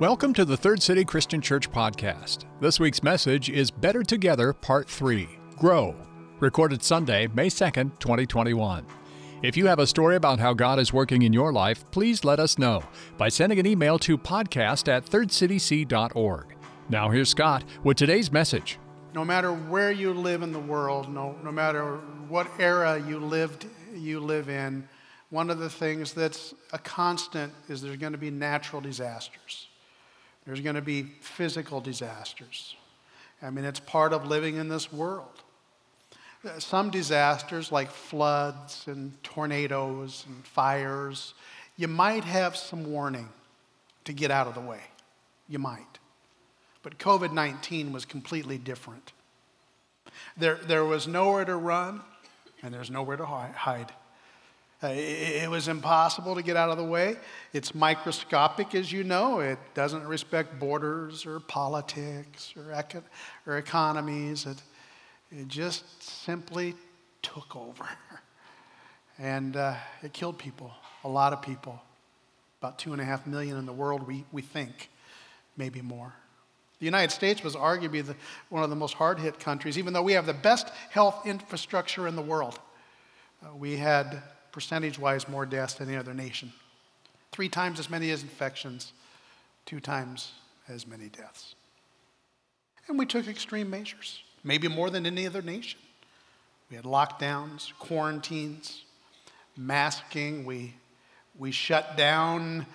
Welcome to the Third City Christian Church podcast. This week's message is Better Together, Part 3 Grow, recorded Sunday, May 2nd, 2021. If you have a story about how God is working in your life, please let us know by sending an email to podcast at thirdcityc.org. Now, here's Scott with today's message. No matter where you live in the world, no, no matter what era you lived, you live in, one of the things that's a constant is there's going to be natural disasters. There's going to be physical disasters. I mean, it's part of living in this world. Some disasters, like floods and tornadoes and fires, you might have some warning to get out of the way. You might. But COVID 19 was completely different. There, there was nowhere to run, and there's nowhere to hide. Uh, it was impossible to get out of the way. It's microscopic, as you know. It doesn't respect borders or politics or, or economies. It, it just simply took over. And uh, it killed people, a lot of people. About two and a half million in the world, we, we think, maybe more. The United States was arguably the, one of the most hard hit countries, even though we have the best health infrastructure in the world. Uh, we had percentage wise, more deaths than any other nation. Three times as many as infections, two times as many deaths. And we took extreme measures, maybe more than any other nation. We had lockdowns, quarantines, masking, we, we shut down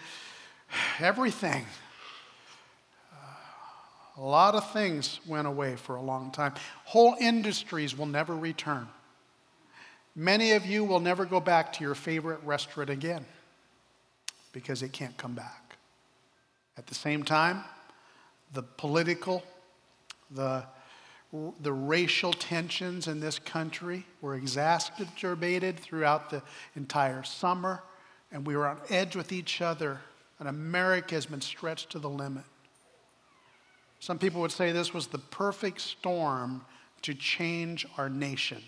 everything. A lot of things went away for a long time. Whole industries will never return. Many of you will never go back to your favorite restaurant again because it can't come back. At the same time, the political, the, the racial tensions in this country were exacerbated throughout the entire summer, and we were on edge with each other, and America has been stretched to the limit. Some people would say this was the perfect storm to change our nation.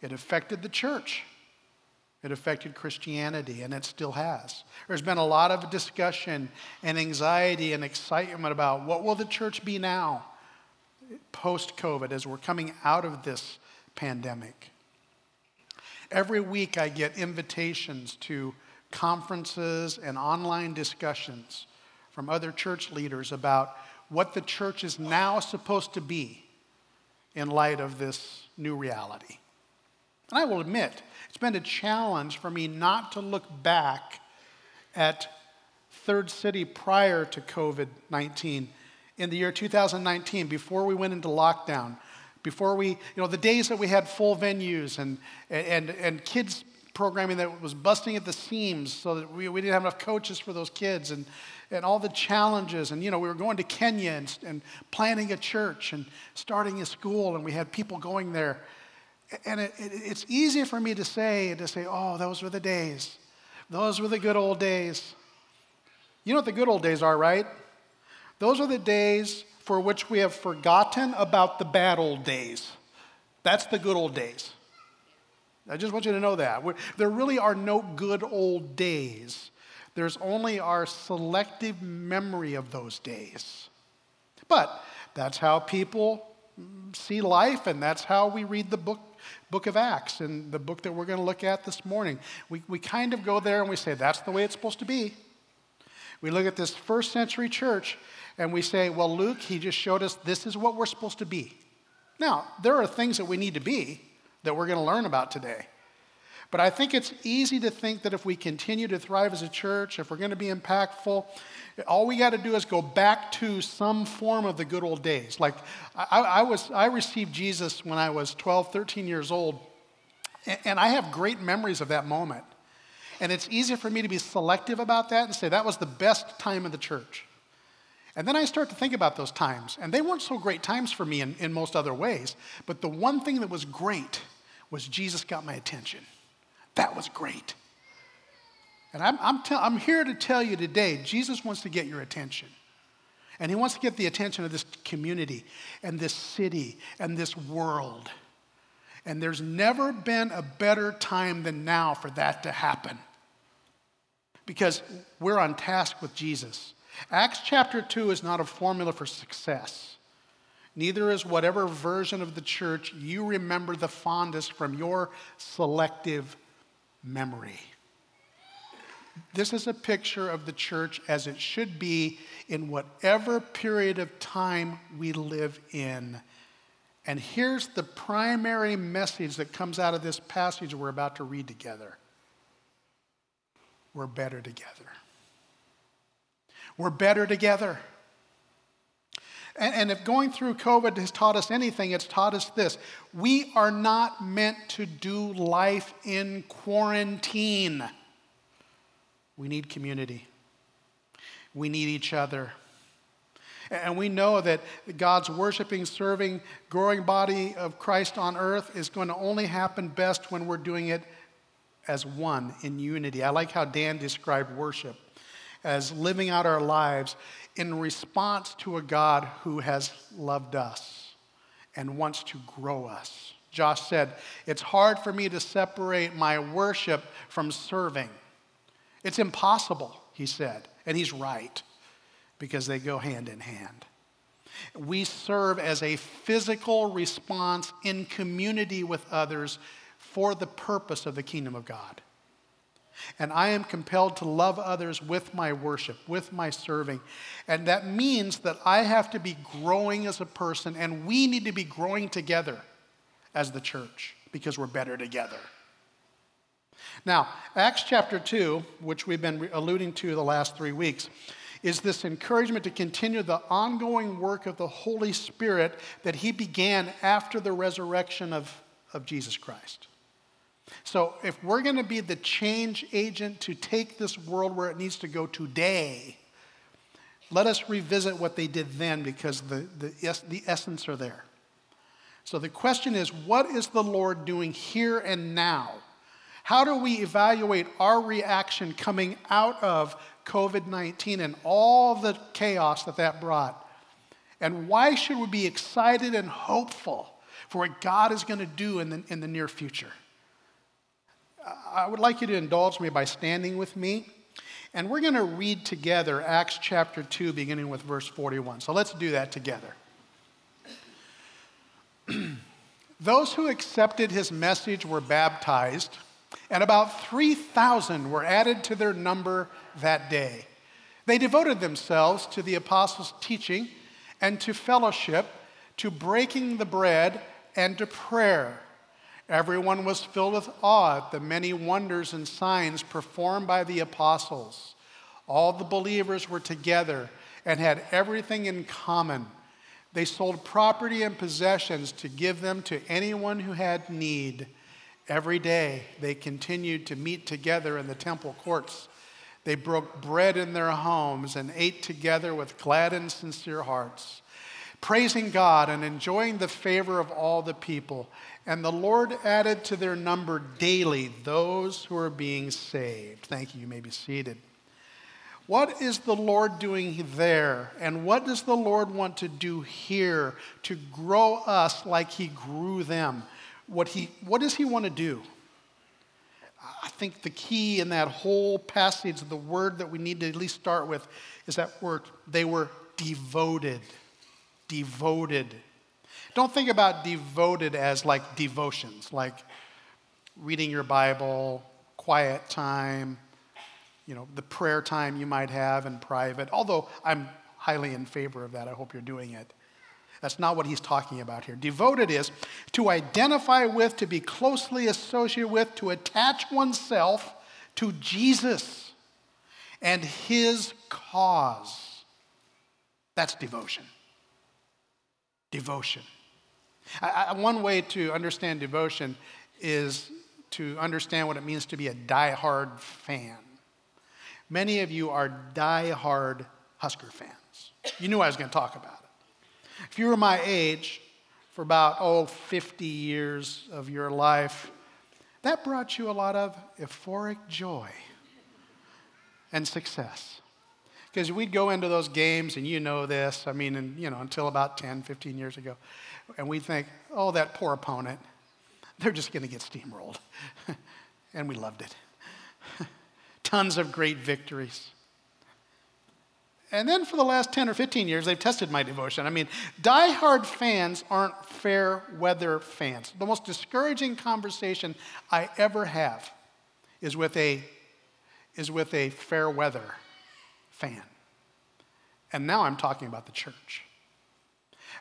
It affected the church. It affected Christianity, and it still has. There's been a lot of discussion and anxiety and excitement about what will the church be now post COVID as we're coming out of this pandemic. Every week I get invitations to conferences and online discussions from other church leaders about what the church is now supposed to be in light of this new reality. And I will admit, it's been a challenge for me not to look back at Third City prior to COVID 19 in the year 2019, before we went into lockdown, before we, you know, the days that we had full venues and, and, and kids programming that was busting at the seams so that we, we didn't have enough coaches for those kids and, and all the challenges. And, you know, we were going to Kenya and, and planning a church and starting a school, and we had people going there and it, it, it's easy for me to say, and to say, oh, those were the days. Those were the good old days. You know what the good old days are, right? Those are the days for which we have forgotten about the bad old days. That's the good old days. I just want you to know that. We're, there really are no good old days. There's only our selective memory of those days. But that's how people see life, and that's how we read the book book of Acts and the book that we're going to look at this morning. We, we kind of go there and we say, that's the way it's supposed to be. We look at this first century church and we say, well, Luke, he just showed us this is what we're supposed to be. Now, there are things that we need to be that we're going to learn about today. But I think it's easy to think that if we continue to thrive as a church, if we're going to be impactful, all we got to do is go back to some form of the good old days. Like I, I, was, I received Jesus when I was 12, 13 years old, and I have great memories of that moment. And it's easy for me to be selective about that and say that was the best time in the church. And then I start to think about those times, and they weren't so great times for me in, in most other ways. But the one thing that was great was Jesus got my attention. That was great. And I'm, I'm, te- I'm here to tell you today Jesus wants to get your attention. And he wants to get the attention of this community and this city and this world. And there's never been a better time than now for that to happen. Because we're on task with Jesus. Acts chapter 2 is not a formula for success. Neither is whatever version of the church you remember the fondest from your selective memory. This is a picture of the church as it should be in whatever period of time we live in. And here's the primary message that comes out of this passage we're about to read together we're better together. We're better together. And, and, if going through COVID has taught us anything, it's taught us this. We are not meant to do life in quarantine. We need community, we need each other. And we know that God's worshiping, serving, growing body of Christ on earth is going to only happen best when we're doing it as one in unity. I like how Dan described worship as living out our lives in response to a God who has loved us and wants to grow us. Josh said, It's hard for me to separate my worship from serving. It's impossible, he said. And he's right, because they go hand in hand. We serve as a physical response in community with others for the purpose of the kingdom of God. And I am compelled to love others with my worship, with my serving. And that means that I have to be growing as a person, and we need to be growing together as the church because we're better together. Now, Acts chapter 2, which we've been alluding to the last three weeks, is this encouragement to continue the ongoing work of the Holy Spirit that He began after the resurrection of, of Jesus Christ. So, if we're going to be the change agent to take this world where it needs to go today, let us revisit what they did then because the, the, the essence are there. So, the question is what is the Lord doing here and now? How do we evaluate our reaction coming out of COVID 19 and all the chaos that that brought? And why should we be excited and hopeful for what God is going to do in the, in the near future? I would like you to indulge me by standing with me. And we're going to read together Acts chapter 2, beginning with verse 41. So let's do that together. Those who accepted his message were baptized, and about 3,000 were added to their number that day. They devoted themselves to the apostles' teaching and to fellowship, to breaking the bread, and to prayer. Everyone was filled with awe at the many wonders and signs performed by the apostles. All the believers were together and had everything in common. They sold property and possessions to give them to anyone who had need. Every day they continued to meet together in the temple courts. They broke bread in their homes and ate together with glad and sincere hearts, praising God and enjoying the favor of all the people. And the Lord added to their number daily those who are being saved. Thank you. You may be seated. What is the Lord doing there? And what does the Lord want to do here to grow us like He grew them? What, he, what does He want to do? I think the key in that whole passage, the word that we need to at least start with, is that word. They were devoted. Devoted. Don't think about devoted as like devotions, like reading your Bible, quiet time, you know, the prayer time you might have in private. Although I'm highly in favor of that, I hope you're doing it. That's not what he's talking about here. Devoted is to identify with, to be closely associated with, to attach oneself to Jesus and his cause. That's devotion. Devotion. I, I, one way to understand devotion is to understand what it means to be a die-hard fan. Many of you are die-hard Husker fans. You knew I was going to talk about it. If you were my age, for about, oh, 50 years of your life, that brought you a lot of euphoric joy and success. Because we'd go into those games, and you know this, I mean, and, you know, until about 10, 15 years ago, and we think, oh, that poor opponent, they're just going to get steamrolled. and we loved it. Tons of great victories. And then for the last 10 or 15 years, they've tested my devotion. I mean, die-hard fans aren't fair weather fans. The most discouraging conversation I ever have is with a, is with a fair weather fan. And now I'm talking about the church.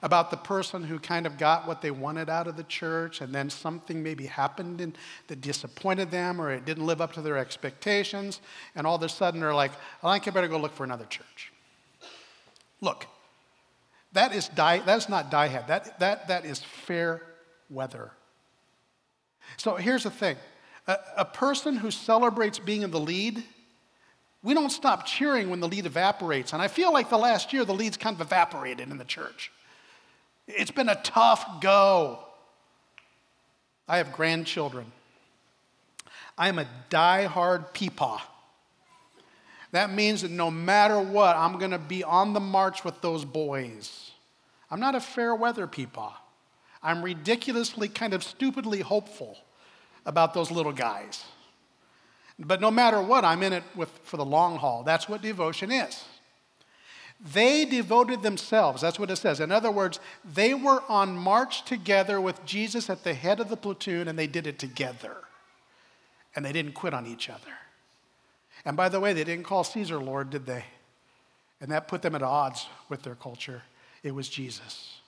About the person who kind of got what they wanted out of the church, and then something maybe happened in, that disappointed them, or it didn't live up to their expectations, and all of a sudden they're like, I think I better go look for another church. Look, that is, die, that is not die head. That, that, that is fair weather. So here's the thing a, a person who celebrates being in the lead, we don't stop cheering when the lead evaporates. And I feel like the last year the lead's kind of evaporated in the church. It's been a tough go. I have grandchildren. I am a die-hard peepaw. That means that no matter what, I'm going to be on the march with those boys. I'm not a fair weather peepaw. I'm ridiculously, kind of stupidly hopeful about those little guys. But no matter what, I'm in it with, for the long haul. That's what devotion is. They devoted themselves. That's what it says. In other words, they were on march together with Jesus at the head of the platoon, and they did it together. And they didn't quit on each other. And by the way, they didn't call Caesar Lord, did they? And that put them at odds with their culture. It was Jesus.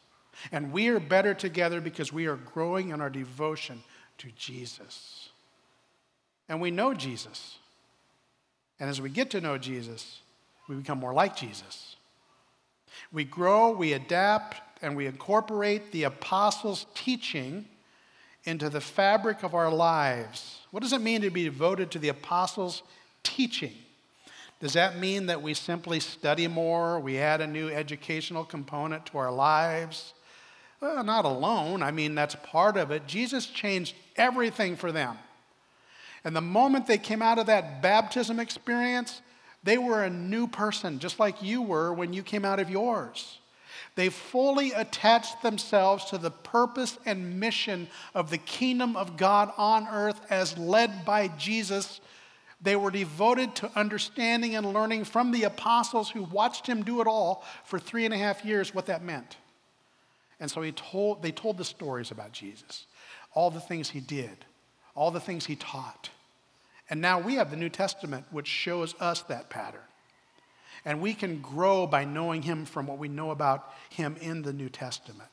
And we are better together because we are growing in our devotion to Jesus. And we know Jesus. And as we get to know Jesus, we become more like Jesus. We grow, we adapt, and we incorporate the apostles' teaching into the fabric of our lives. What does it mean to be devoted to the apostles' teaching. Does that mean that we simply study more? We add a new educational component to our lives? Well, not alone. I mean, that's part of it. Jesus changed everything for them. And the moment they came out of that baptism experience, they were a new person, just like you were when you came out of yours. They fully attached themselves to the purpose and mission of the kingdom of God on earth as led by Jesus they were devoted to understanding and learning from the apostles who watched him do it all for three and a half years what that meant. And so he told, they told the stories about Jesus, all the things he did, all the things he taught. And now we have the New Testament, which shows us that pattern. And we can grow by knowing him from what we know about him in the New Testament.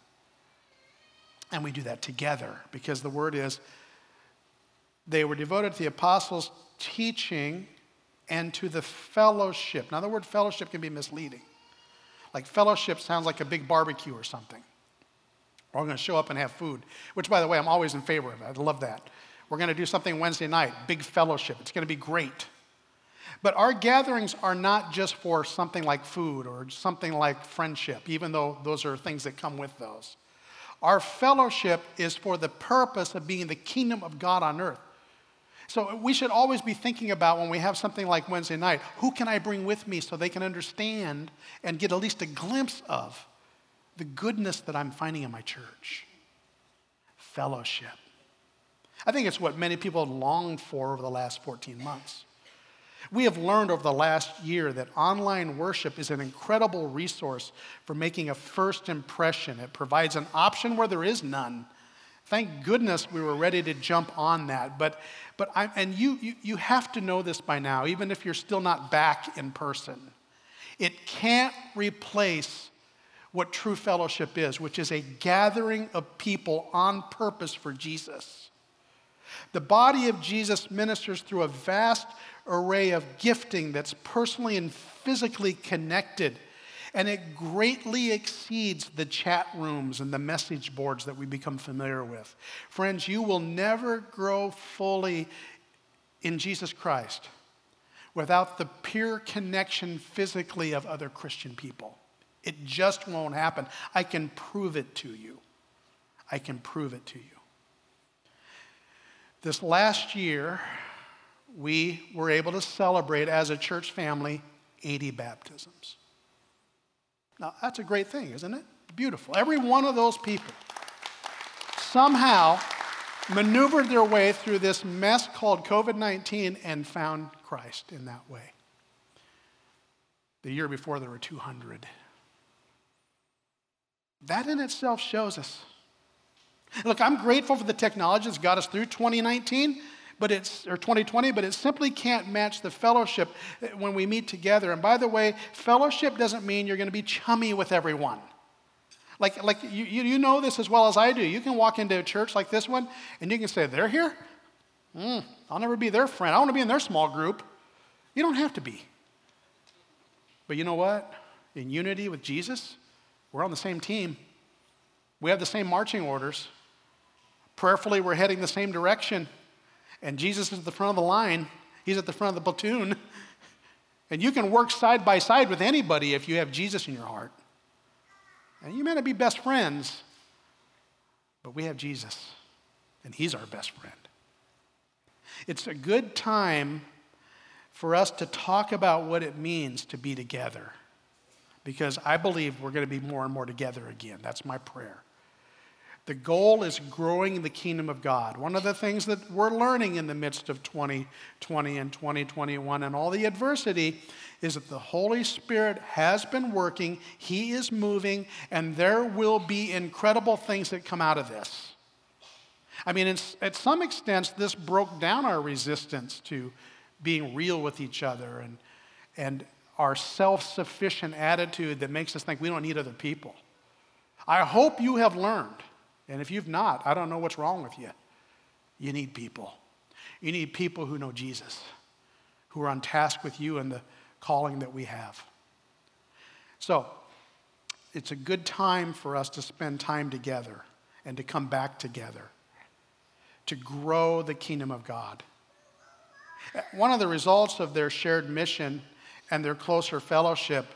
And we do that together because the word is they were devoted to the apostles' teaching and to the fellowship. Now, the word fellowship can be misleading. Like, fellowship sounds like a big barbecue or something. Or we're going to show up and have food, which, by the way, I'm always in favor of. I love that. We're going to do something Wednesday night, big fellowship. It's going to be great. But our gatherings are not just for something like food or something like friendship, even though those are things that come with those. Our fellowship is for the purpose of being the kingdom of God on earth. So we should always be thinking about when we have something like Wednesday night who can I bring with me so they can understand and get at least a glimpse of the goodness that I'm finding in my church? Fellowship. I think it's what many people have longed for over the last 14 months. We have learned over the last year that online worship is an incredible resource for making a first impression. It provides an option where there is none. Thank goodness we were ready to jump on that. But but I, and you, you, you have to know this by now, even if you're still not back in person. It can't replace what true fellowship is, which is a gathering of people on purpose for Jesus. The body of Jesus ministers through a vast array of gifting that's personally and physically connected and it greatly exceeds the chat rooms and the message boards that we become familiar with. Friends, you will never grow fully in Jesus Christ without the pure connection physically of other Christian people. It just won't happen. I can prove it to you. I can prove it to you. This last year, we were able to celebrate as a church family 80 baptisms. Now, that's a great thing, isn't it? Beautiful. Every one of those people somehow maneuvered their way through this mess called COVID 19 and found Christ in that way. The year before, there were 200. That in itself shows us. Look, I'm grateful for the technology that's got us through 2019 but it's or 2020 but it simply can't match the fellowship when we meet together and by the way fellowship doesn't mean you're going to be chummy with everyone like, like you, you know this as well as I do. You can walk into a church like this one and you can say, They're here? Mm, I'll never be their friend. I want to be in their small group. You don't have to be. But you know what? In unity with Jesus, we're on the same team. We have the same marching orders. Prayerfully, we're heading the same direction. And Jesus is at the front of the line, He's at the front of the platoon. And you can work side by side with anybody if you have Jesus in your heart. And you may not be best friends, but we have Jesus, and He's our best friend. It's a good time for us to talk about what it means to be together because I believe we're going to be more and more together again. That's my prayer. The goal is growing the kingdom of God. One of the things that we're learning in the midst of 2020 and 2021 and all the adversity is that the Holy Spirit has been working, He is moving, and there will be incredible things that come out of this. I mean, at some extent, this broke down our resistance to being real with each other and, and our self sufficient attitude that makes us think we don't need other people. I hope you have learned and if you've not, I don't know what's wrong with you. You need people. You need people who know Jesus, who are on task with you and the calling that we have. So, it's a good time for us to spend time together and to come back together to grow the kingdom of God. One of the results of their shared mission and their closer fellowship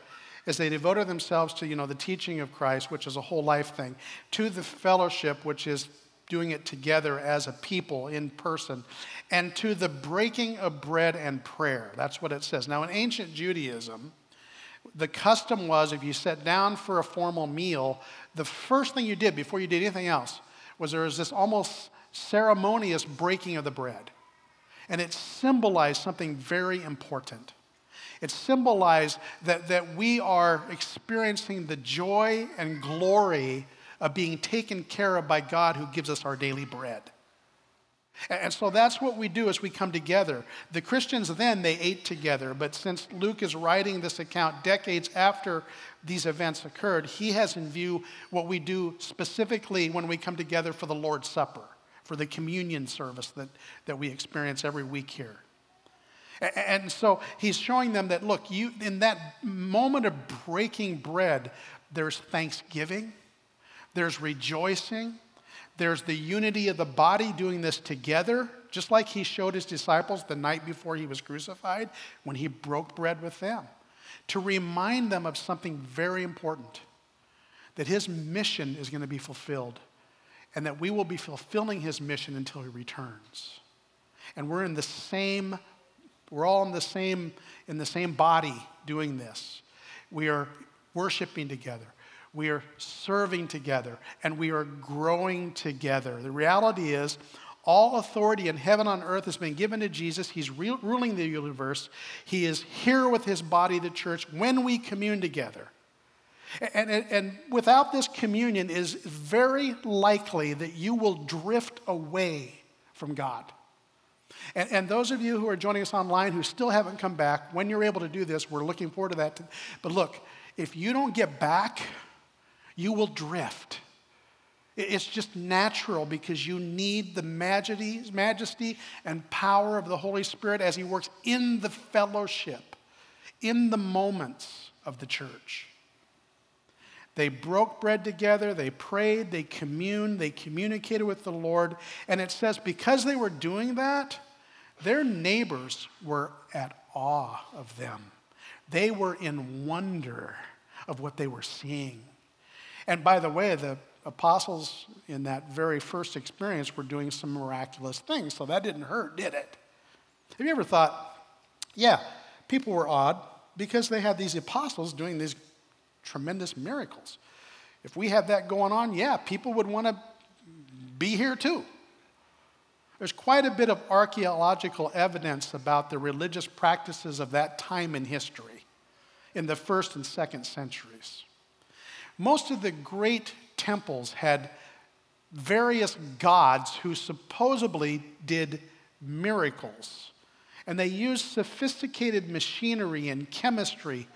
as they devoted themselves to, you know, the teaching of Christ, which is a whole life thing, to the fellowship, which is doing it together as a people in person, and to the breaking of bread and prayer. That's what it says. Now, in ancient Judaism, the custom was if you sat down for a formal meal, the first thing you did before you did anything else was there was this almost ceremonious breaking of the bread. And it symbolized something very important. It symbolized that, that we are experiencing the joy and glory of being taken care of by God who gives us our daily bread. And so that's what we do as we come together. The Christians then, they ate together, but since Luke is writing this account decades after these events occurred, he has in view what we do specifically when we come together for the Lord's Supper, for the communion service that, that we experience every week here. And so he's showing them that, look, you, in that moment of breaking bread, there's thanksgiving, there's rejoicing, there's the unity of the body doing this together, just like he showed his disciples the night before he was crucified when he broke bread with them, to remind them of something very important that his mission is going to be fulfilled and that we will be fulfilling his mission until he returns. And we're in the same we're all in the same, in the same body doing this. We are worshiping together. We are serving together and we are growing together. The reality is, all authority in heaven and on earth has been given to Jesus. He's re- ruling the universe. He is here with his body, the church, when we commune together. And, and, and without this communion, it is very likely that you will drift away from God. And, and, those of you who are joining us online who still haven't come back, when you're able to do this, we're looking forward to that. But look, if you don't get back, you will drift. It's just natural because you need the majesty, majesty and power of the Holy Spirit as He works in the fellowship, in the moments of the church. They broke bread together, they prayed, they communed, they communicated with the Lord. And it says, because they were doing that, their neighbors were at awe of them. They were in wonder of what they were seeing. And by the way, the apostles in that very first experience were doing some miraculous things, so that didn't hurt, did it? Have you ever thought, yeah, people were awed because they had these apostles doing these tremendous miracles. If we had that going on, yeah, people would want to be here too. There's quite a bit of archaeological evidence about the religious practices of that time in history. in the first and second centuries. Most of the great temples had various gods who supposedly did miracles. And they used sophisticated machinery and chemistry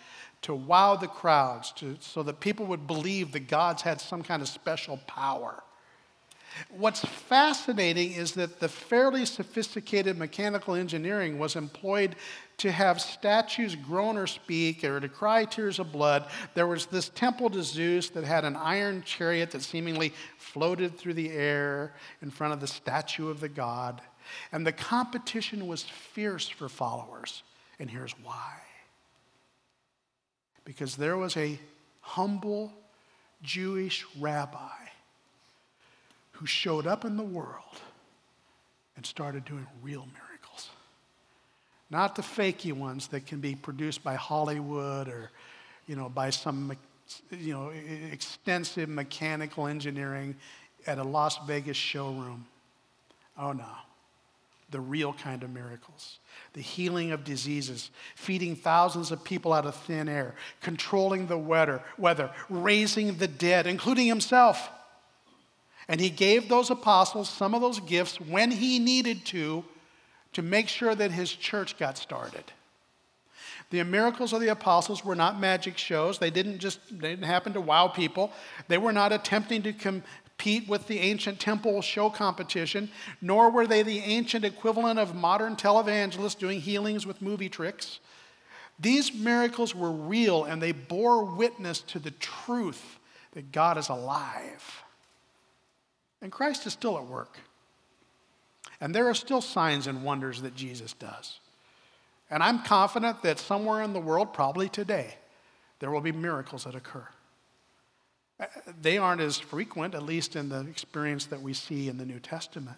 to wow the crowds to, so that people would believe the gods had some kind of special power. What's fascinating is that the fairly sophisticated mechanical engineering was employed to have statues groan or speak or to cry tears of blood. There was this temple to Zeus that had an iron chariot that seemingly floated through the air in front of the statue of the god. And the competition was fierce for followers. And here's why because there was a humble Jewish rabbi who showed up in the world and started doing real miracles. Not the fakey ones that can be produced by Hollywood or, you know, by some, you know, extensive mechanical engineering at a Las Vegas showroom. Oh no. The real kind of miracles. The healing of diseases, feeding thousands of people out of thin air, controlling the weather, weather raising the dead, including himself. And he gave those apostles some of those gifts when he needed to, to make sure that his church got started. The miracles of the apostles were not magic shows. They didn't just they didn't happen to wow people. They were not attempting to compete with the ancient temple show competition, nor were they the ancient equivalent of modern televangelists doing healings with movie tricks. These miracles were real and they bore witness to the truth that God is alive. And Christ is still at work. And there are still signs and wonders that Jesus does. And I'm confident that somewhere in the world, probably today, there will be miracles that occur. Uh, they aren't as frequent, at least in the experience that we see in the New Testament.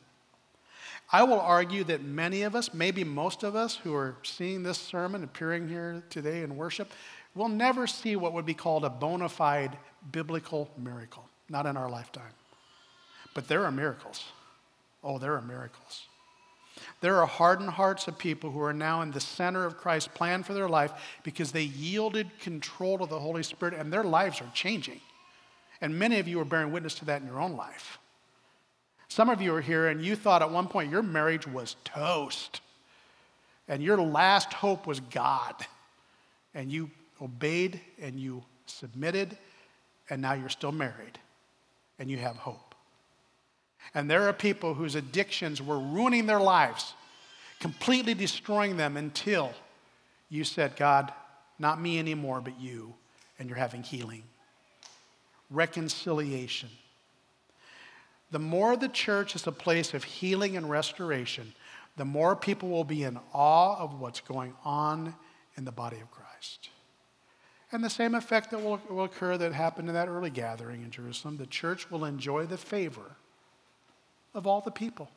I will argue that many of us, maybe most of us who are seeing this sermon appearing here today in worship, will never see what would be called a bona fide biblical miracle, not in our lifetime. But there are miracles. Oh, there are miracles. There are hardened hearts of people who are now in the center of Christ's plan for their life because they yielded control to the Holy Spirit and their lives are changing. And many of you are bearing witness to that in your own life. Some of you are here and you thought at one point your marriage was toast and your last hope was God. And you obeyed and you submitted, and now you're still married and you have hope. And there are people whose addictions were ruining their lives, completely destroying them until you said, God, not me anymore, but you, and you're having healing. Reconciliation. The more the church is a place of healing and restoration, the more people will be in awe of what's going on in the body of Christ. And the same effect that will, will occur that happened in that early gathering in Jerusalem, the church will enjoy the favor of all the people.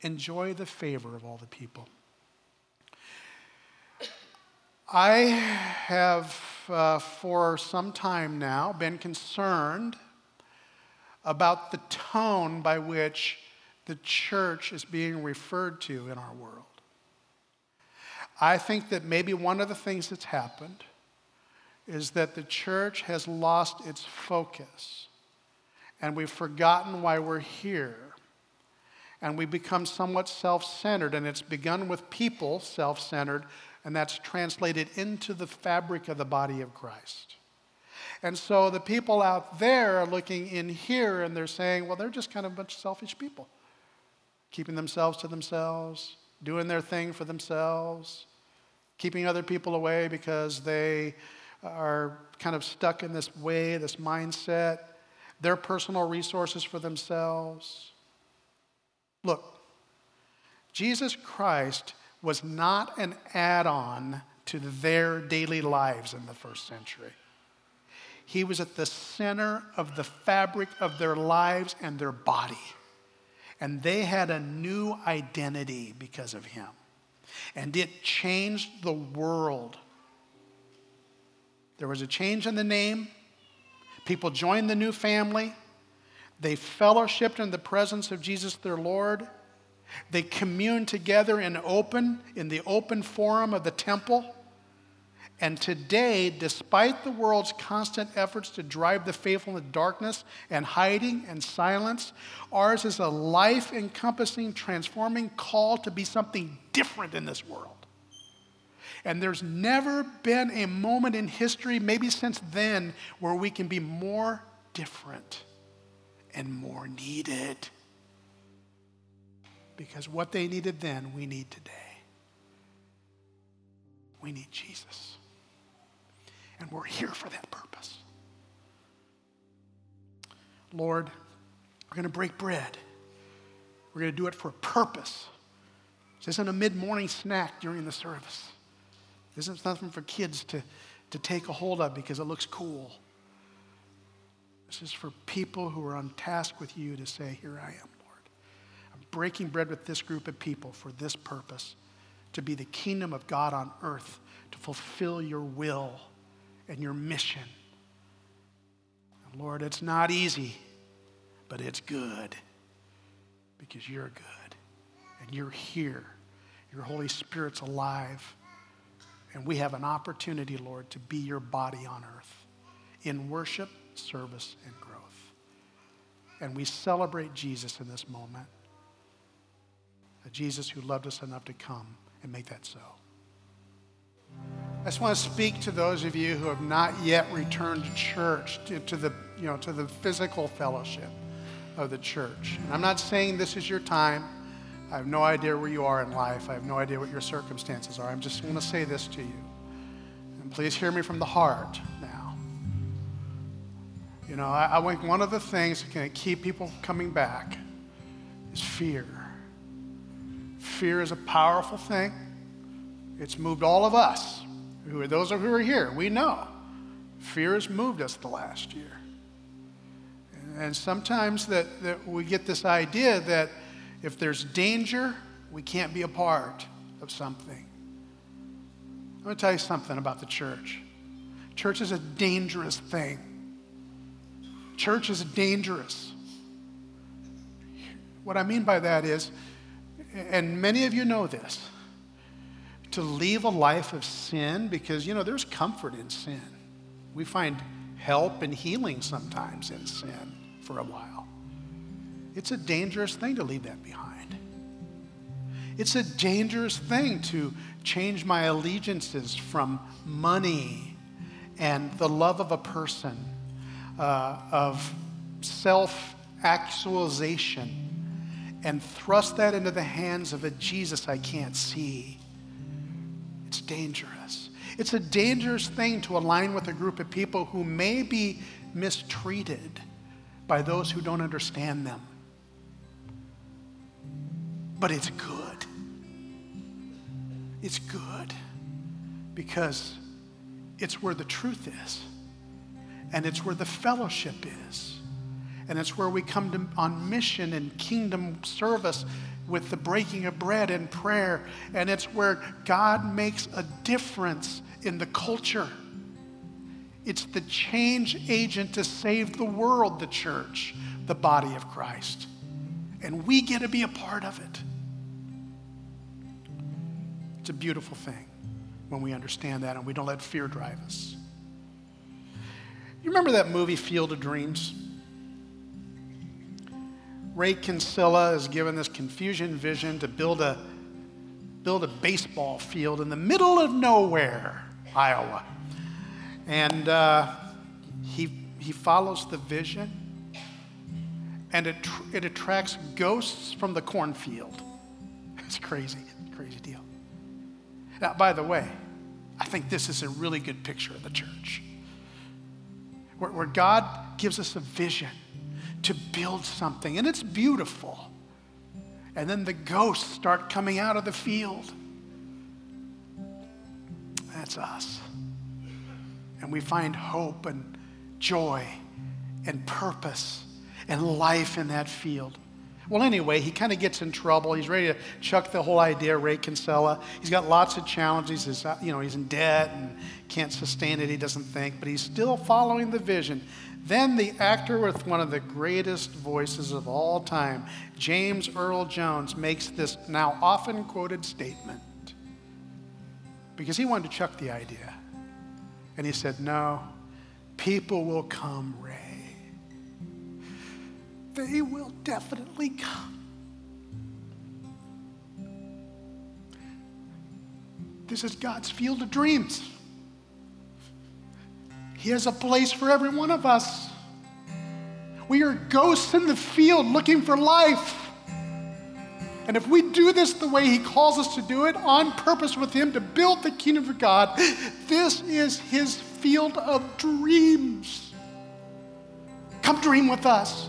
Enjoy the favor of all the people. I have, uh, for some time now, been concerned about the tone by which the church is being referred to in our world. I think that maybe one of the things that's happened is that the church has lost its focus and we've forgotten why we're here. And we become somewhat self centered, and it's begun with people self centered, and that's translated into the fabric of the body of Christ. And so the people out there are looking in here and they're saying, well, they're just kind of a bunch of selfish people, keeping themselves to themselves, doing their thing for themselves, keeping other people away because they are kind of stuck in this way, this mindset their personal resources for themselves. Look, Jesus Christ was not an add on to their daily lives in the first century. He was at the center of the fabric of their lives and their body. And they had a new identity because of him. And it changed the world. There was a change in the name, People joined the new family. They fellowshipped in the presence of Jesus their Lord. They communed together in open, in the open forum of the temple. And today, despite the world's constant efforts to drive the faithful into darkness and hiding and silence, ours is a life encompassing, transforming call to be something different in this world. And there's never been a moment in history, maybe since then, where we can be more different and more needed. Because what they needed then, we need today. We need Jesus. And we're here for that purpose. Lord, we're going to break bread. We're going to do it for a purpose. This isn't a mid morning snack during the service. This isn't something for kids to, to take a hold of because it looks cool. This is for people who are on task with you to say, Here I am, Lord. I'm breaking bread with this group of people for this purpose to be the kingdom of God on earth, to fulfill your will and your mission. And Lord, it's not easy, but it's good because you're good and you're here. Your Holy Spirit's alive. And we have an opportunity, Lord, to be your body on earth in worship, service, and growth. And we celebrate Jesus in this moment. A Jesus who loved us enough to come and make that so. I just want to speak to those of you who have not yet returned to church, to, to, the, you know, to the physical fellowship of the church. And I'm not saying this is your time. I have no idea where you are in life. I have no idea what your circumstances are. I'm just going to say this to you. And please hear me from the heart now. You know, I, I think one of the things that can keep people coming back is fear. Fear is a powerful thing. It's moved all of us who are those who are here, we know fear has moved us the last year. And sometimes that, that we get this idea that if there's danger, we can't be a part of something. I'm going to tell you something about the church. Church is a dangerous thing. Church is dangerous. What I mean by that is, and many of you know this, to leave a life of sin because, you know, there's comfort in sin. We find help and healing sometimes in sin for a while. It's a dangerous thing to leave that behind. It's a dangerous thing to change my allegiances from money and the love of a person, uh, of self actualization, and thrust that into the hands of a Jesus I can't see it's dangerous. It's a dangerous thing to align with a group of people who may be mistreated by those who don't understand them. But it's good. It's good because it's where the truth is, and it's where the fellowship is, and it's where we come to, on mission and kingdom service with the breaking of bread and prayer. And it's where God makes a difference in the culture. It's the change agent to save the world, the church, the body of Christ. And we get to be a part of it. It's a beautiful thing when we understand that and we don't let fear drive us. You remember that movie, Field of Dreams? Ray Kinsella is given this confusion vision to build a, build a baseball field in the middle of nowhere, Iowa. And uh, he, he follows the vision, and it, it attracts ghosts from the cornfield. It's crazy, crazy deal. Now, by the way, I think this is a really good picture of the church. Where, where God gives us a vision to build something, and it's beautiful. And then the ghosts start coming out of the field. That's us. And we find hope and joy and purpose and life in that field. Well, anyway, he kind of gets in trouble. He's ready to chuck the whole idea, Ray Kinsella. He's got lots of challenges. He's, uh, you know, he's in debt and can't sustain it, he doesn't think, but he's still following the vision. Then the actor with one of the greatest voices of all time, James Earl Jones, makes this now often quoted statement because he wanted to chuck the idea. And he said, No, people will come, Ray. They will definitely come. This is God's field of dreams. He has a place for every one of us. We are ghosts in the field looking for life. And if we do this the way He calls us to do it, on purpose with Him to build the kingdom of God, this is His field of dreams. Come dream with us.